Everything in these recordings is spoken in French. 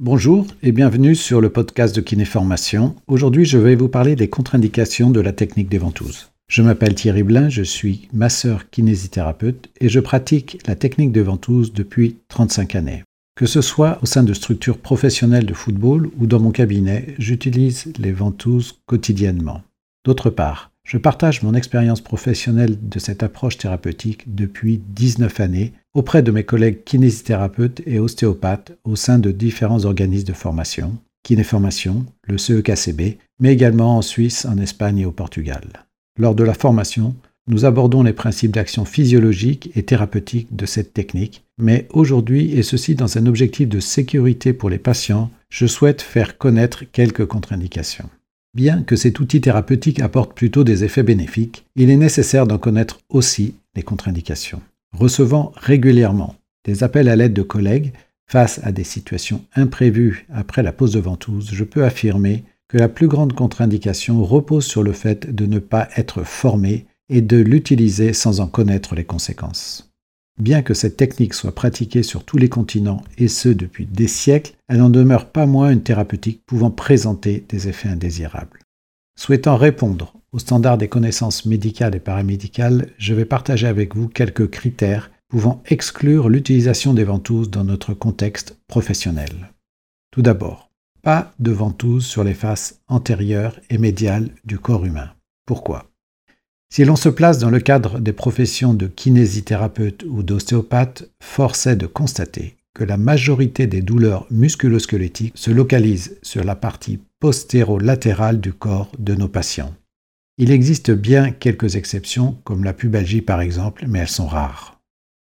Bonjour et bienvenue sur le podcast de Kinéformation. Aujourd'hui, je vais vous parler des contre-indications de la technique des ventouses. Je m'appelle Thierry Blin, je suis masseur kinésithérapeute et je pratique la technique des ventouses depuis 35 années. Que ce soit au sein de structures professionnelles de football ou dans mon cabinet, j'utilise les ventouses quotidiennement. D'autre part, je partage mon expérience professionnelle de cette approche thérapeutique depuis 19 années auprès de mes collègues kinésithérapeutes et ostéopathes au sein de différents organismes de formation, Kinéformation, le CEKCB, mais également en Suisse, en Espagne et au Portugal. Lors de la formation, nous abordons les principes d'action physiologique et thérapeutique de cette technique, mais aujourd'hui, et ceci dans un objectif de sécurité pour les patients, je souhaite faire connaître quelques contre-indications. Bien que cet outil thérapeutique apporte plutôt des effets bénéfiques, il est nécessaire d'en connaître aussi les contre-indications. Recevant régulièrement des appels à l'aide de collègues face à des situations imprévues après la pose de ventouse, je peux affirmer que la plus grande contre-indication repose sur le fait de ne pas être formé et de l'utiliser sans en connaître les conséquences. Bien que cette technique soit pratiquée sur tous les continents et ce depuis des siècles, elle n'en demeure pas moins une thérapeutique pouvant présenter des effets indésirables. Souhaitant répondre aux standards des connaissances médicales et paramédicales, je vais partager avec vous quelques critères pouvant exclure l'utilisation des ventouses dans notre contexte professionnel. Tout d'abord, pas de ventouses sur les faces antérieures et médiales du corps humain. Pourquoi? Si l'on se place dans le cadre des professions de kinésithérapeute ou d'ostéopathe, force est de constater que la majorité des douleurs musculosquelettiques se localisent sur la partie postéro-latérale du corps de nos patients. Il existe bien quelques exceptions, comme la pubalgie par exemple, mais elles sont rares.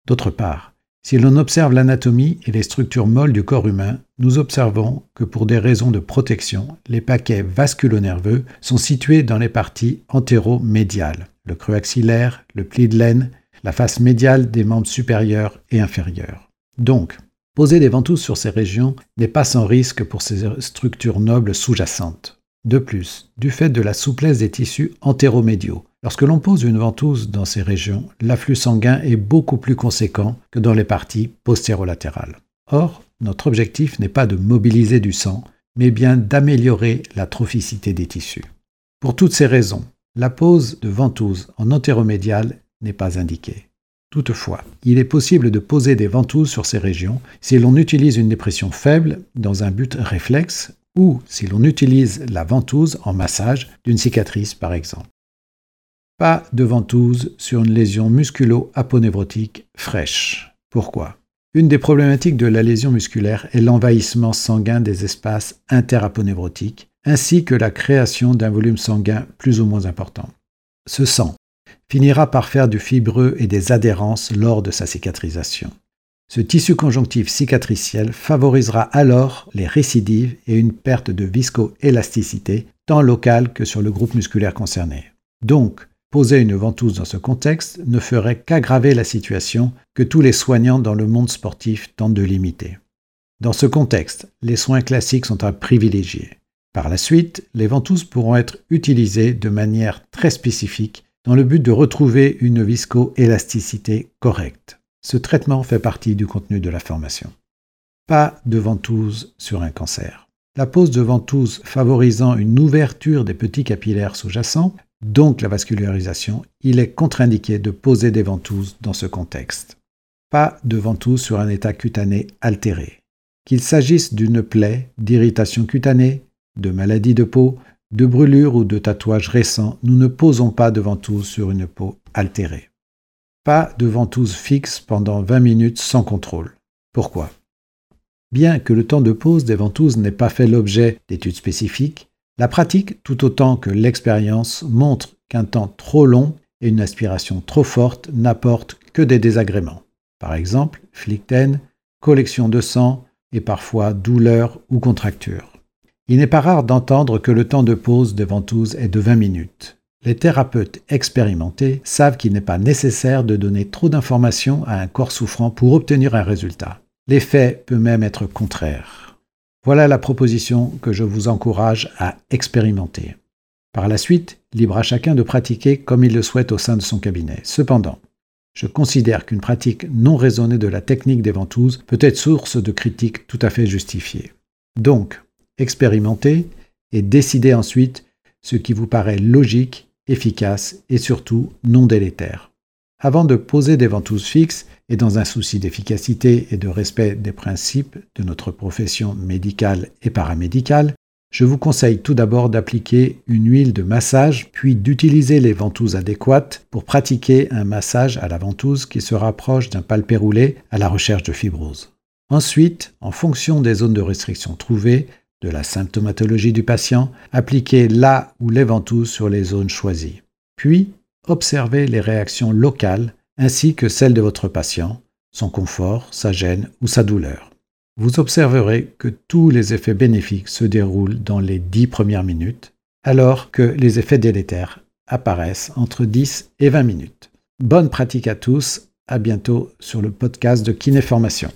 D'autre part, si l'on observe l'anatomie et les structures molles du corps humain, nous observons que pour des raisons de protection, les paquets vasculonerveux sont situés dans les parties antéro-médiales, le creux axillaire, le pli de laine, la face médiale des membres supérieurs et inférieurs. Donc, poser des ventouses sur ces régions n'est pas sans risque pour ces structures nobles sous-jacentes. De plus, du fait de la souplesse des tissus antéromédiaux, lorsque l'on pose une ventouse dans ces régions, l'afflux sanguin est beaucoup plus conséquent que dans les parties postérolatérales. Or, notre objectif n'est pas de mobiliser du sang, mais bien d'améliorer la trophicité des tissus. Pour toutes ces raisons, la pose de ventouse en antéromédial n'est pas indiquée. Toutefois, il est possible de poser des ventouses sur ces régions si l'on utilise une dépression faible dans un but réflexe ou si l'on utilise la ventouse en massage d'une cicatrice par exemple. Pas de ventouse sur une lésion musculo-aponevrotique fraîche. Pourquoi? Une des problématiques de la lésion musculaire est l'envahissement sanguin des espaces interaponevrotiques ainsi que la création d'un volume sanguin plus ou moins important. Ce sang finira par faire du fibreux et des adhérences lors de sa cicatrisation. Ce tissu conjonctif cicatriciel favorisera alors les récidives et une perte de viscoélasticité tant locale que sur le groupe musculaire concerné. Donc, poser une ventouse dans ce contexte ne ferait qu'aggraver la situation que tous les soignants dans le monde sportif tentent de limiter. Dans ce contexte, les soins classiques sont à privilégier. Par la suite, les ventouses pourront être utilisées de manière très spécifique dans le but de retrouver une viscoélasticité correcte. Ce traitement fait partie du contenu de la formation. Pas de ventouse sur un cancer. La pose de ventouse favorisant une ouverture des petits capillaires sous-jacents, donc la vascularisation, il est contre-indiqué de poser des ventouses dans ce contexte. Pas de ventouse sur un état cutané altéré. Qu'il s'agisse d'une plaie, d'irritation cutanée, de maladies de peau, de brûlures ou de tatouages récents, nous ne posons pas de ventouse sur une peau altérée. Pas de ventouse fixe pendant 20 minutes sans contrôle. Pourquoi? Bien que le temps de pose des ventouses n'ait pas fait l'objet d'études spécifiques, la pratique, tout autant que l'expérience, montre qu'un temps trop long et une aspiration trop forte n'apportent que des désagréments. Par exemple, flicten, collection de sang et parfois douleur ou contracture. Il n'est pas rare d'entendre que le temps de pause de ventouse est de 20 minutes. Les thérapeutes expérimentés savent qu'il n'est pas nécessaire de donner trop d'informations à un corps souffrant pour obtenir un résultat. L'effet peut même être contraire. Voilà la proposition que je vous encourage à expérimenter. Par la suite, libre à chacun de pratiquer comme il le souhaite au sein de son cabinet. Cependant, je considère qu'une pratique non raisonnée de la technique des ventouses peut être source de critiques tout à fait justifiées. Donc, expérimentez et décidez ensuite ce qui vous paraît logique, efficace et surtout non délétère. Avant de poser des ventouses fixes, et dans un souci d'efficacité et de respect des principes de notre profession médicale et paramédicale, je vous conseille tout d'abord d'appliquer une huile de massage, puis d'utiliser les ventouses adéquates pour pratiquer un massage à la ventouse qui se rapproche d'un palpé roulé à la recherche de fibrose. Ensuite, en fonction des zones de restriction trouvées, de la symptomatologie du patient, appliquez la ou les ventouses sur les zones choisies. Puis, observez les réactions locales ainsi que celles de votre patient, son confort, sa gêne ou sa douleur. Vous observerez que tous les effets bénéfiques se déroulent dans les 10 premières minutes, alors que les effets délétères apparaissent entre 10 et 20 minutes. Bonne pratique à tous, à bientôt sur le podcast de Kinéformation.